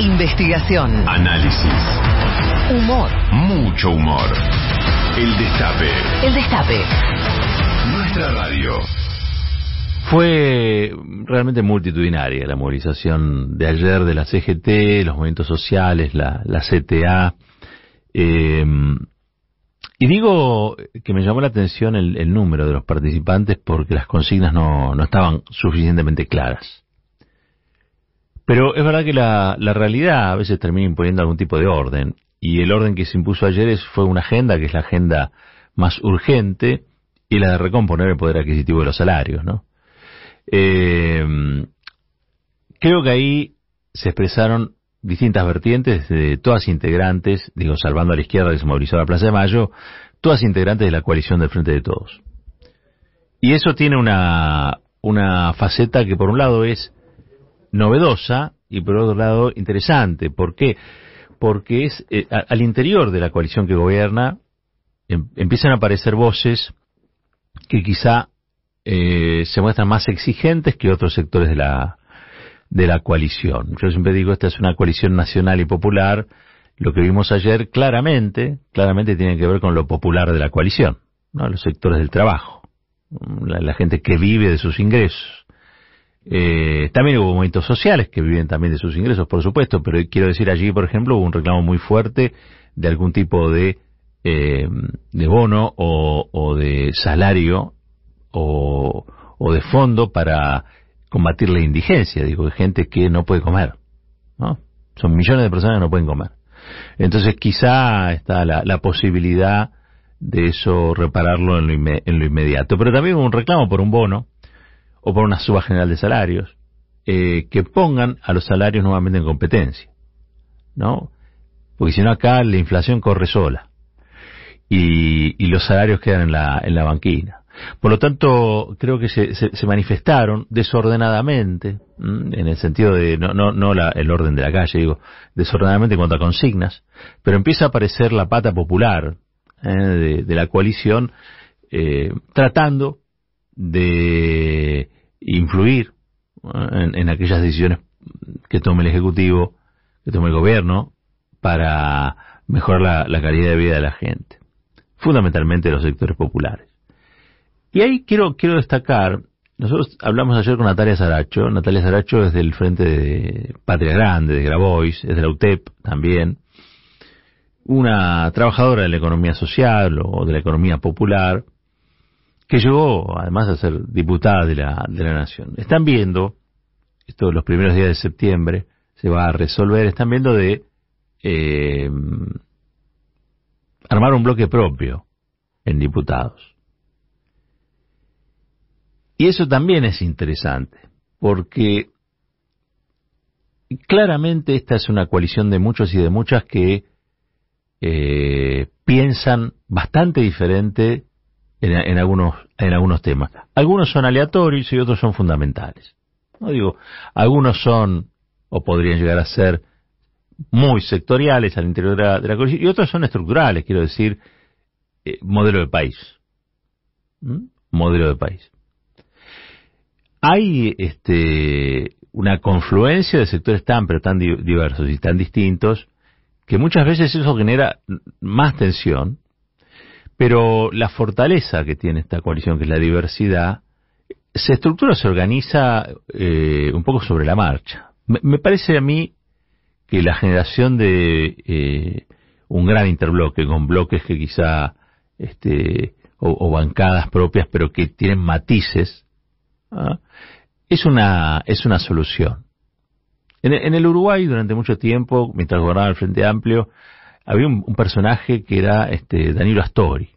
Investigación. Análisis. Humor. Mucho humor. El Destape. El Destape. Nuestra radio. Fue realmente multitudinaria la movilización de ayer de la CGT, los movimientos sociales, la, la CTA. Eh, y digo que me llamó la atención el, el, número de los participantes porque las consignas no, no estaban suficientemente claras. Pero es verdad que la, la, realidad a veces termina imponiendo algún tipo de orden. Y el orden que se impuso ayer es, fue una agenda que es la agenda más urgente y la de recomponer el poder adquisitivo de los salarios, ¿no? Eh, creo que ahí se expresaron distintas vertientes de todas integrantes, digo, salvando a la izquierda que se movilizó a la Plaza de Mayo, todas integrantes de la coalición del Frente de Todos. Y eso tiene una, una faceta que por un lado es novedosa y por otro lado interesante. ¿Por qué? Porque es eh, al interior de la coalición que gobierna em, empiezan a aparecer voces que quizá eh, se muestran más exigentes que otros sectores de la de la coalición. Yo siempre digo, esta es una coalición nacional y popular. Lo que vimos ayer claramente, claramente tiene que ver con lo popular de la coalición, ¿no? los sectores del trabajo, la, la gente que vive de sus ingresos. Eh, también hubo movimientos sociales que viven también de sus ingresos, por supuesto, pero quiero decir allí, por ejemplo, hubo un reclamo muy fuerte de algún tipo de, eh, de bono o, de salario o, de fondo para combatir la indigencia, digo, de gente que no puede comer, ¿no? Son millones de personas que no pueden comer. Entonces quizá está la, la posibilidad de eso repararlo en lo, en lo inmediato. Pero también hubo un reclamo por un bono o por una suba general de salarios, eh, que pongan a los salarios nuevamente en competencia, ¿no? Porque si no acá la inflación corre sola y, y, los salarios quedan en la, en la banquina. Por lo tanto, creo que se, se, manifestaron desordenadamente, en el sentido de, no, no, no la, el orden de la calle, digo, desordenadamente en cuanto a consignas, pero empieza a aparecer la pata popular eh, de, de, la coalición eh, tratando de influir en, aquellas decisiones que tome el Ejecutivo, que tome el Gobierno, para mejorar la, la calidad de vida de la gente, fundamentalmente de los sectores populares. Y ahí quiero, quiero destacar, nosotros hablamos ayer con Natalia Saracho, Natalia Saracho es del Frente de Patria Grande, de Grabois, es de la UTEP también, una trabajadora de la economía social o de la economía popular, que llegó además a ser diputada de la, de la Nación. Están viendo, esto los primeros días de septiembre se va a resolver, están viendo de eh, armar un bloque propio en diputados. Y eso también es interesante, porque claramente esta es una coalición de muchos y de muchas que eh, piensan bastante diferente en, en, algunos, en algunos temas. Algunos son aleatorios y otros son fundamentales. No digo, algunos son o podrían llegar a ser muy sectoriales al interior de la, de y otros son estructurales, quiero decir, eh, modelo de país. ¿Mm? Modelo de país. Hay este, una confluencia de sectores tan pero tan diversos y tan distintos que muchas veces eso genera más tensión pero la fortaleza que tiene esta coalición, que es la diversidad, se estructura, se organiza eh, un poco sobre la marcha. Me, parece a mí que la generación de eh, un gran interbloque con bloques que quizá este, o, o bancadas propias, pero que tienen matices, ¿ah? es una es una solución. En, en, el Uruguay durante mucho tiempo, mientras gobernaba el Frente Amplio, había un, personaje que era este Danilo Astori.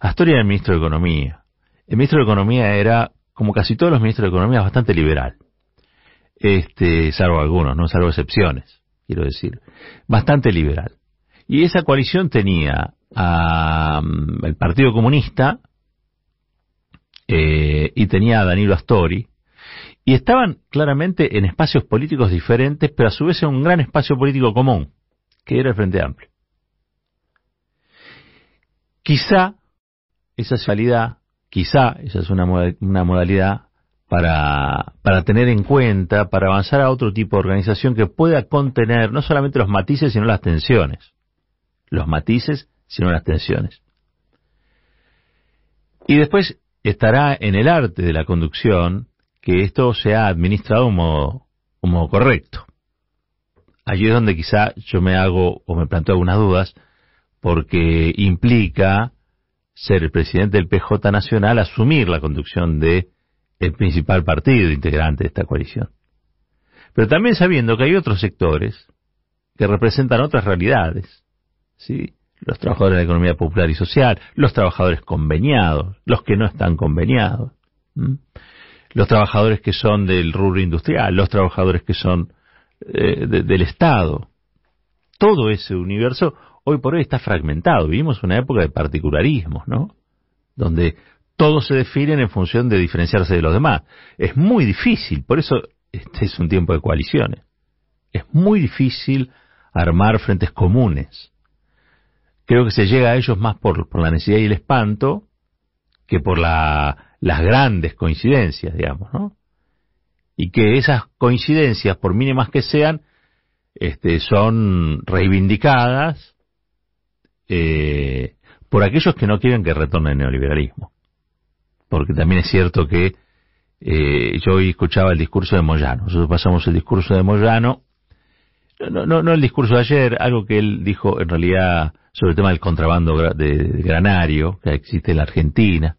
Astori era el ministro de Economía. El ministro de Economía era, como casi todos los ministros de Economía, bastante liberal. Este, salvo algunos, no salvo excepciones, quiero decir. Bastante liberal. Y esa coalición tenía al um, Partido Comunista eh, y tenía a Danilo Astori, y estaban claramente en espacios políticos diferentes, pero a su vez en un gran espacio político común, que era el Frente Amplio. Quizá esa es quizá esa es una, una modalidad para, para tener en cuenta, para avanzar a otro tipo de organización que pueda contener no solamente los matices, sino las tensiones. Los matices, sino las tensiones. Y después estará en el arte de la conducción que esto sea administrado de un modo, un modo correcto. Allí es donde quizá yo me hago o me planteo algunas dudas, porque implica ser el presidente del PJ Nacional, asumir la conducción de el principal partido integrante de esta coalición. Pero también sabiendo que hay otros sectores que representan otras realidades, ¿sí? los trabajadores de la economía popular y social, los trabajadores conveniados, los que no están conveniados, los trabajadores que son del rubro industrial, los trabajadores que son eh, del Estado. Todo ese universo hoy por hoy está fragmentado. Vivimos una época de particularismos, ¿no? Donde todos se definen en función de diferenciarse de los demás. Es muy difícil, por eso este es un tiempo de coaliciones. Es muy difícil armar frentes comunes. Creo que se llega a ellos más por, la necesidad y el espanto que por las grandes coincidencias, digamos, ¿no? Y que esas coincidencias, por mínimas que sean, este, son reivindicadas eh, por aquellos que no quieren que retorne el neoliberalismo. Porque también es cierto que eh, yo hoy escuchaba el discurso de Moyano. Nosotros pasamos el discurso de Moyano, no, no, no el discurso de ayer, algo que él dijo en realidad sobre el tema del contrabando de, granario que existe en la Argentina,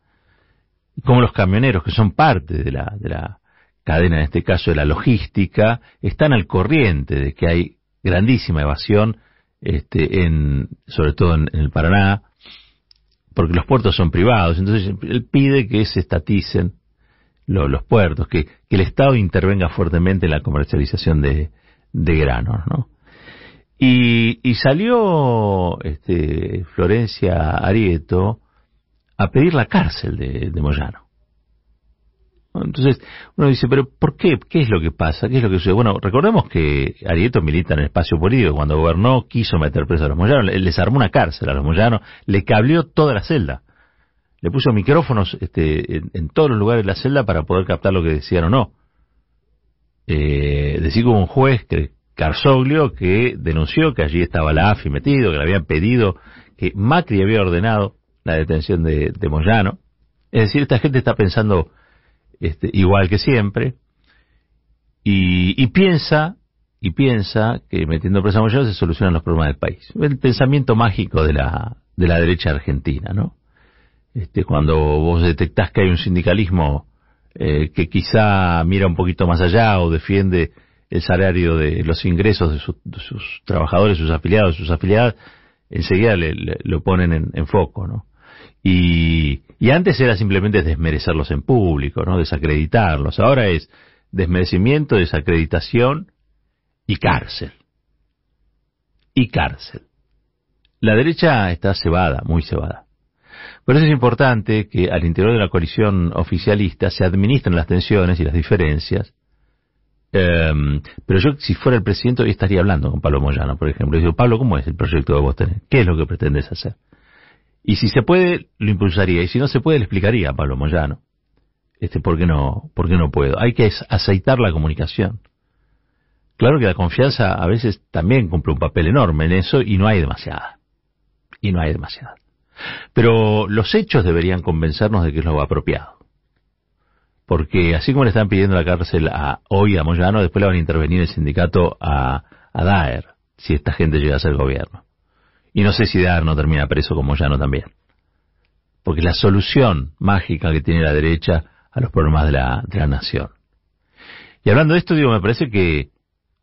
como los camioneros, que son parte de la, de la cadena, en este caso de la logística, están al corriente de que hay grandísima evasión, este, en, sobre todo en el Paraná, porque los puertos son privados, entonces él pide que se estaticen los puertos, que, el Estado intervenga fuertemente en la comercialización de, granos, ¿no? Y, salió este, Florencia Arieto a pedir la cárcel de Moyano. Entonces uno dice, pero ¿por qué? ¿Qué es lo que pasa? ¿Qué es lo que sucede? Bueno, recordemos que Arieto milita en el espacio político. Cuando gobernó quiso meter preso a los moyanos. Les armó una cárcel a los moyanos. Le cableó toda la celda. Le puso micrófonos este, en, todos los lugares de la celda para poder captar lo que decían o no. Eh, decir como un juez, que Carsoglio, que denunció que allí estaba la AFI metido, que le habían pedido, que Macri había ordenado la detención de, de Moyano. Es decir, esta gente está pensando este, igual que siempre, y, piensa y piensa que metiendo presa a se solucionan los problemas del país. El pensamiento mágico de la, de la derecha argentina, ¿no? Este, cuando vos detectás que hay un sindicalismo eh, que quizá mira un poquito más allá o defiende el salario de los ingresos de, sus trabajadores, sus afiliados, sus afiliadas, enseguida le, lo ponen en, en, foco, ¿no? Y, antes era simplemente desmerecerlos en público, ¿no? Desacreditarlos. Ahora es desmerecimiento, desacreditación y cárcel. Y cárcel. La derecha está cebada, muy cebada. Por eso es importante que al interior de la coalición oficialista se administren las tensiones y las diferencias. Em, pero yo, si fuera el presidente, hoy estaría hablando con Pablo Moyano, por ejemplo. Y digo, Pablo, ¿cómo es el proyecto que vos tenés? ¿Qué es lo que pretendes hacer? Y si se puede, lo impulsaría. Y si no se puede, le explicaría a Pablo Moyano. Este, ¿por qué no, por qué no puedo? Hay que aceitar la comunicación. Claro que la confianza a veces también cumple un papel enorme en eso y no hay demasiada. Y no hay demasiada. Pero los hechos deberían convencernos de que es lo apropiado. Porque así como le están pidiendo la cárcel a, hoy a Moyano, después le van a intervenir el sindicato a, a Daer, si esta gente llega a ser gobierno. Y no sé si Dar no termina preso como Llano también. Porque la solución mágica que tiene la derecha a los problemas de la, de la nación. Y hablando de esto, digo, me parece que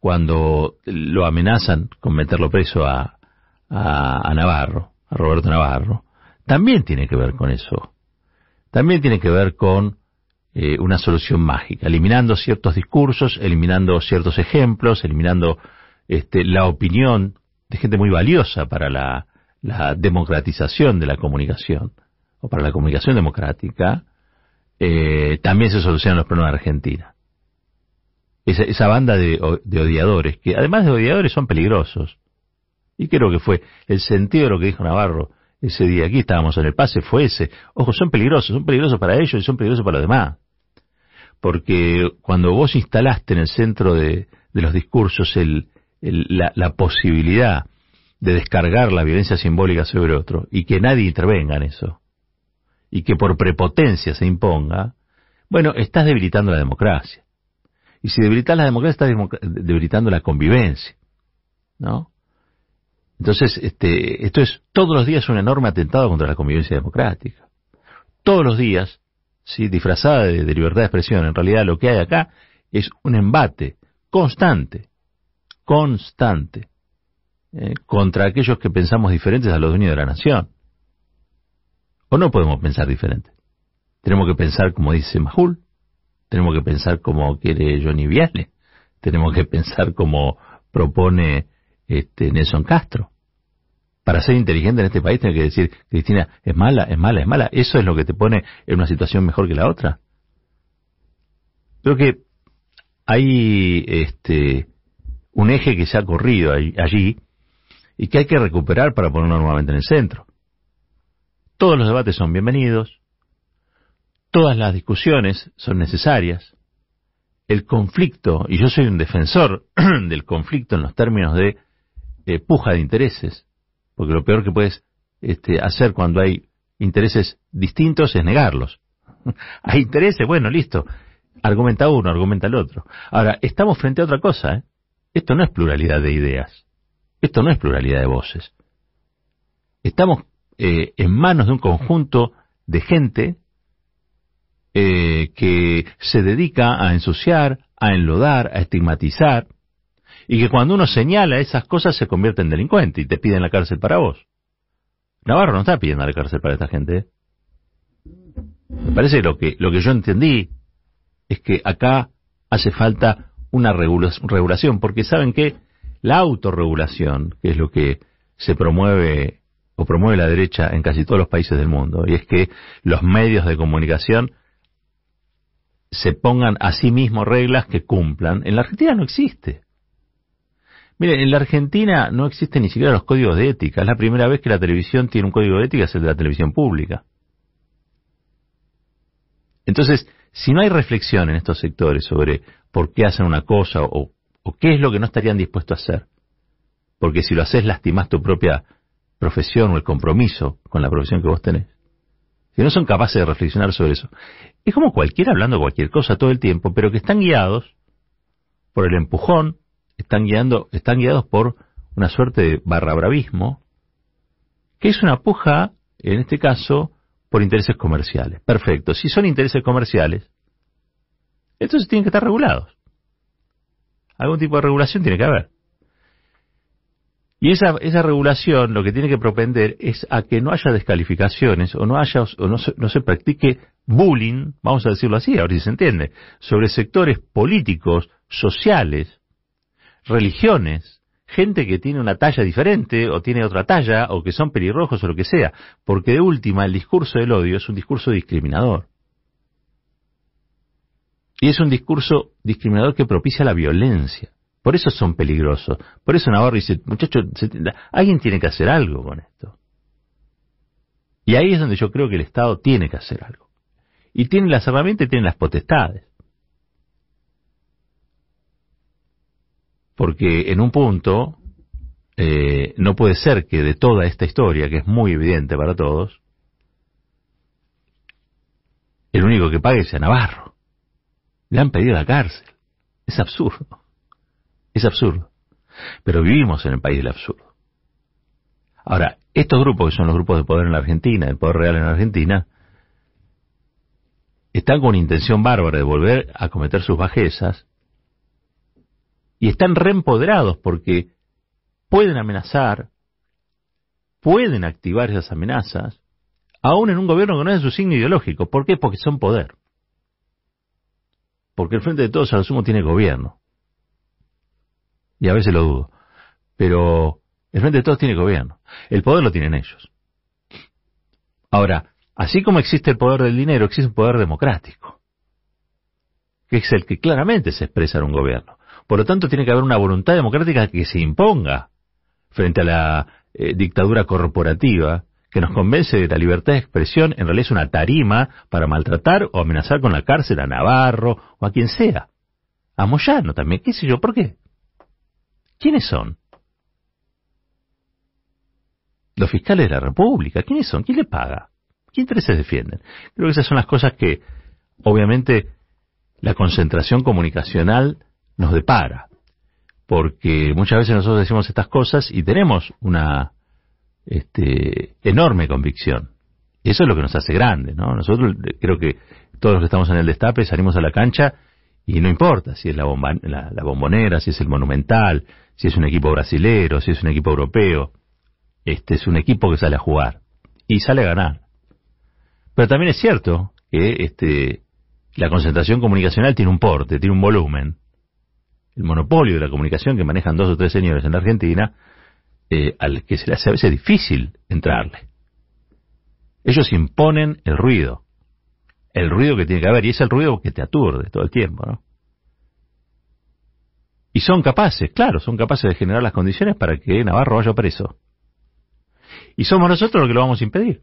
cuando lo amenazan con meterlo preso a, a, Navarro, a Roberto Navarro, también tiene que ver con eso. También tiene que ver con eh, una solución mágica, eliminando ciertos discursos, eliminando ciertos ejemplos, eliminando este, la opinión de gente muy valiosa para la, democratización de la comunicación, o para la comunicación democrática, eh, también se solucionan los problemas de Argentina. Esa, banda de, odiadores, que además de odiadores son peligrosos. Y creo que fue el sentido de lo que dijo Navarro ese día. Aquí estábamos en el pase, fue ese. Ojo, son peligrosos, son peligrosos para ellos y son peligrosos para los demás. porque cuando vos instalaste en el centro de, los discursos el, la, la posibilidad de descargar la violencia simbólica sobre otro y que nadie intervenga en eso, y que por prepotencia se imponga, bueno, estás debilitando la democracia. Y si debilitas la democracia, estás debilitando la convivencia. ¿No? Entonces, este, esto es todos los días un enorme atentado contra la convivencia democrática. Todos los días, sí, disfrazada de, de libertad de expresión, en realidad lo que hay acá es un embate constante, constante, eh, contra aquellos que pensamos diferentes a los dueños de la nación. ¿O no podemos pensar diferente? Tenemos que pensar como dice Majul, tenemos que pensar como quiere Johnny Viale, tenemos que pensar como propone este Nelson Castro. Para ser inteligente en este país tiene que decir, Cristina, es mala, es mala, es mala. Eso es lo que te pone en una situación mejor que la otra. Creo que hay este un eje que se ha corrido allí y que hay que recuperar para ponerlo nuevamente en el centro. Todos los debates son bienvenidos, todas las discusiones son necesarias, el conflicto, y yo soy un defensor del conflicto en los términos de eh, puja de intereses, porque lo peor que puedes este, hacer cuando hay intereses distintos es negarlos. hay intereses, bueno, listo, argumenta uno, argumenta el otro. Ahora, estamos frente a otra cosa, ¿eh? Esto no es pluralidad de ideas. Esto no es pluralidad de voces. Estamos eh, en manos de un conjunto de gente eh, que se dedica a ensuciar, a enlodar, a estigmatizar, y que cuando uno señala esas cosas se convierte en delincuente y te piden la cárcel para vos. Navarro no está pidiendo la cárcel para esta gente. ¿eh? Me parece lo que, lo que yo entendí es que acá hace falta una regulación, porque saben que la autorregulación, que es lo que se promueve o promueve la derecha en casi todos los países del mundo, y es que los medios de comunicación se pongan a sí mismos reglas que cumplan. En la Argentina no existe. Miren, en la Argentina no existe ni siquiera los códigos de ética. Es la primera vez que la televisión tiene un código de ética, es el de la televisión pública. Entonces, si no hay reflexión en estos sectores sobre por qué hacen una cosa o ¿O qué es lo que no estarían dispuestos a hacer? Porque si lo haces, lastimas tu propia profesión o el compromiso con la profesión que vos tenés. Si no son capaces de reflexionar sobre eso. Es como cualquiera hablando cualquier cosa todo el tiempo, pero que están guiados por el empujón, están, guiando, están guiados por una suerte de barra bravismo, que es una puja, en este caso, por intereses comerciales. Perfecto. Si son intereses comerciales, entonces tienen que estar regulados. Algún tipo de regulación tiene que haber. Y esa, esa regulación lo que tiene que propender es a que no haya descalificaciones o no haya o no se, no se practique bullying, vamos a decirlo así, ahora si se entiende, sobre sectores políticos, sociales, religiones, gente que tiene una talla diferente o tiene otra talla o que son pelirrojos o lo que sea, porque de última el discurso del odio es un discurso discriminador. Y es un discurso discriminador que propicia la violencia. Por eso son peligrosos. Por eso Navarro dice, muchachos, alguien tiene que hacer algo con esto. Y ahí es donde yo creo que el Estado tiene que hacer algo. Y tiene las herramientas y tiene las potestades. Porque en un punto eh, no puede ser que de toda esta historia, que es muy evidente para todos, el único que pague sea Navarro. Le han pedido la cárcel. Es absurdo. Es absurdo. Pero vivimos en el país del absurdo. Ahora, estos grupos que son los grupos de poder en la Argentina, el poder real en la Argentina, están con intención bárbara de volver a cometer sus bajezas y están reempoderados porque pueden amenazar, pueden activar esas amenazas, aún en un gobierno que no es de su signo ideológico. ¿Por qué? Porque son poder porque el Frente de Todos a lo sumo tiene gobierno. Y a veces lo dudo. Pero el Frente de Todos tiene gobierno. El poder lo tienen ellos. Ahora, así como existe el poder del dinero, existe un poder democrático, que es el que claramente se expresa en un gobierno. Por lo tanto, tiene que haber una voluntad democrática que se imponga frente a la eh, dictadura corporativa que nos convence de la libertad de expresión en realidad es una tarima para maltratar o amenazar con la cárcel a Navarro o a quien sea. A Moyano también, qué sé yo, ¿por qué? ¿Quiénes son? Los fiscales de la República, ¿quiénes son? ¿Quién le paga? ¿Qué intereses defienden? Creo que esas son las cosas que, obviamente, la concentración comunicacional nos depara. Porque muchas veces nosotros decimos estas cosas y tenemos una este, enorme convicción. Eso es lo que nos hace grandes, ¿no? Nosotros creo que todos los que estamos en el destape salimos a la cancha y no importa si es la, la, bombonera, si es el monumental, si es un equipo brasilero, si es un equipo europeo. Este es un equipo que sale a jugar y sale a ganar. Pero también es cierto que este, la concentración comunicacional tiene un porte, tiene un volumen. El monopolio de la comunicación que manejan dos o tres señores en la Argentina eh, al que se le hace a veces difícil entrarle. Ellos imponen el ruido, el ruido que tiene que haber, y es el ruido que te aturde todo el tiempo, ¿no? Y son capaces, claro, son capaces de generar las condiciones para que Navarro vaya preso. Y somos nosotros los que lo vamos a impedir.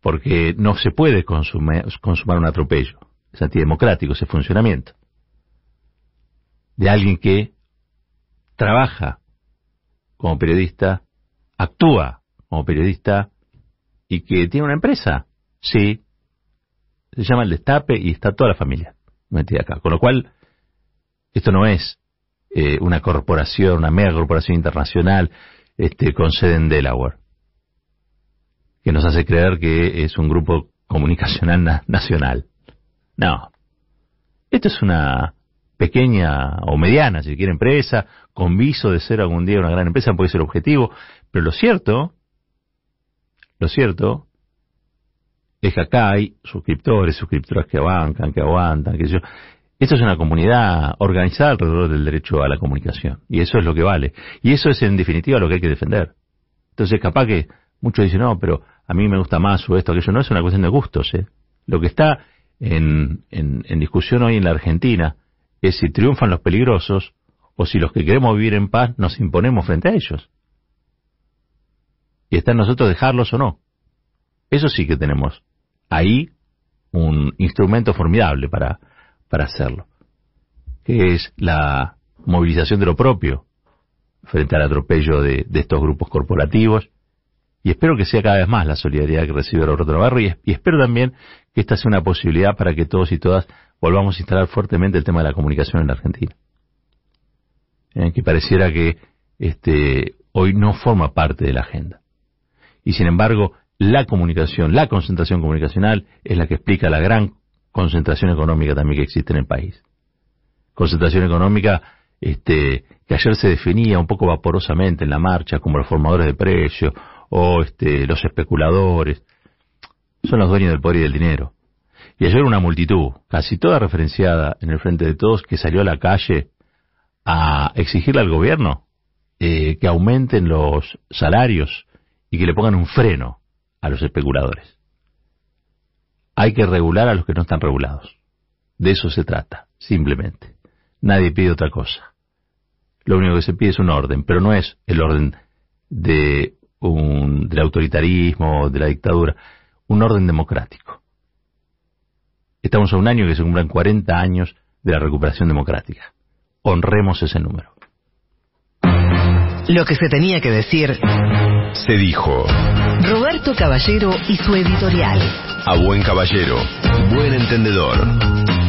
Porque no se puede consumar, consumar un atropello. Es antidemocrático ese funcionamiento. De alguien que trabaja como periodista, actúa como periodista y que tiene una empresa. Sí, se llama el Destape y está toda la familia metida acá. Con lo cual, esto no es eh, una corporación, una mega corporación internacional este, con sede en Delaware, que nos hace creer que es un grupo comunicacional nacional. No. Esto es una pequeña o mediana, si quiere, empresa, con viso de ser algún día una gran empresa, puede ser objetivo, pero lo cierto, lo cierto, es que acá hay suscriptores, suscriptoras que bancan, que aguantan, que yo. Esto es una comunidad organizada alrededor del derecho a la comunicación, y eso es lo que vale. Y eso es en definitiva lo que hay que defender. Entonces, capaz que muchos dicen, no, pero a mí me gusta más o esto, aquello, no es una cuestión de gustos, ¿eh? Lo que está en, en discusión hoy en la Argentina es si triunfan los peligrosos o si los que queremos vivir en paz nos imponemos frente a ellos. Y está en nosotros dejarlos o no. Eso sí que tenemos ahí un instrumento formidable para, para hacerlo, que es la movilización de lo propio frente al atropello de, estos grupos corporativos. Y espero que sea cada vez más la solidaridad que recibe Roberto Navarro y, y espero también que esta sea una posibilidad para que todos y todas volvamos a instalar fuertemente el tema de la comunicación en la Argentina. Eh, que pareciera que este, hoy no forma parte de la agenda. Y sin embargo, la comunicación, la concentración comunicacional es la que explica la gran concentración económica también que existe en el país. Concentración económica este, que ayer se definía un poco vaporosamente en la marcha como los formadores de precios o este, los especuladores. Son los dueños del poder y del dinero. Y ayer una multitud, casi toda referenciada en el frente de todos, que salió a la calle a exigirle al gobierno eh, que aumenten los salarios y que le pongan un freno a los especuladores. Hay que regular a los que no están regulados. De eso se trata, simplemente. Nadie pide otra cosa. Lo único que se pide es un orden, pero no es el orden de un, del autoritarismo, de la dictadura, un orden democrático. Estamos a un año que se cumplan 40 años de la recuperación democrática. Honremos ese número. Lo que se tenía que decir se dijo. Roberto Caballero y su editorial. A buen caballero, buen entendedor.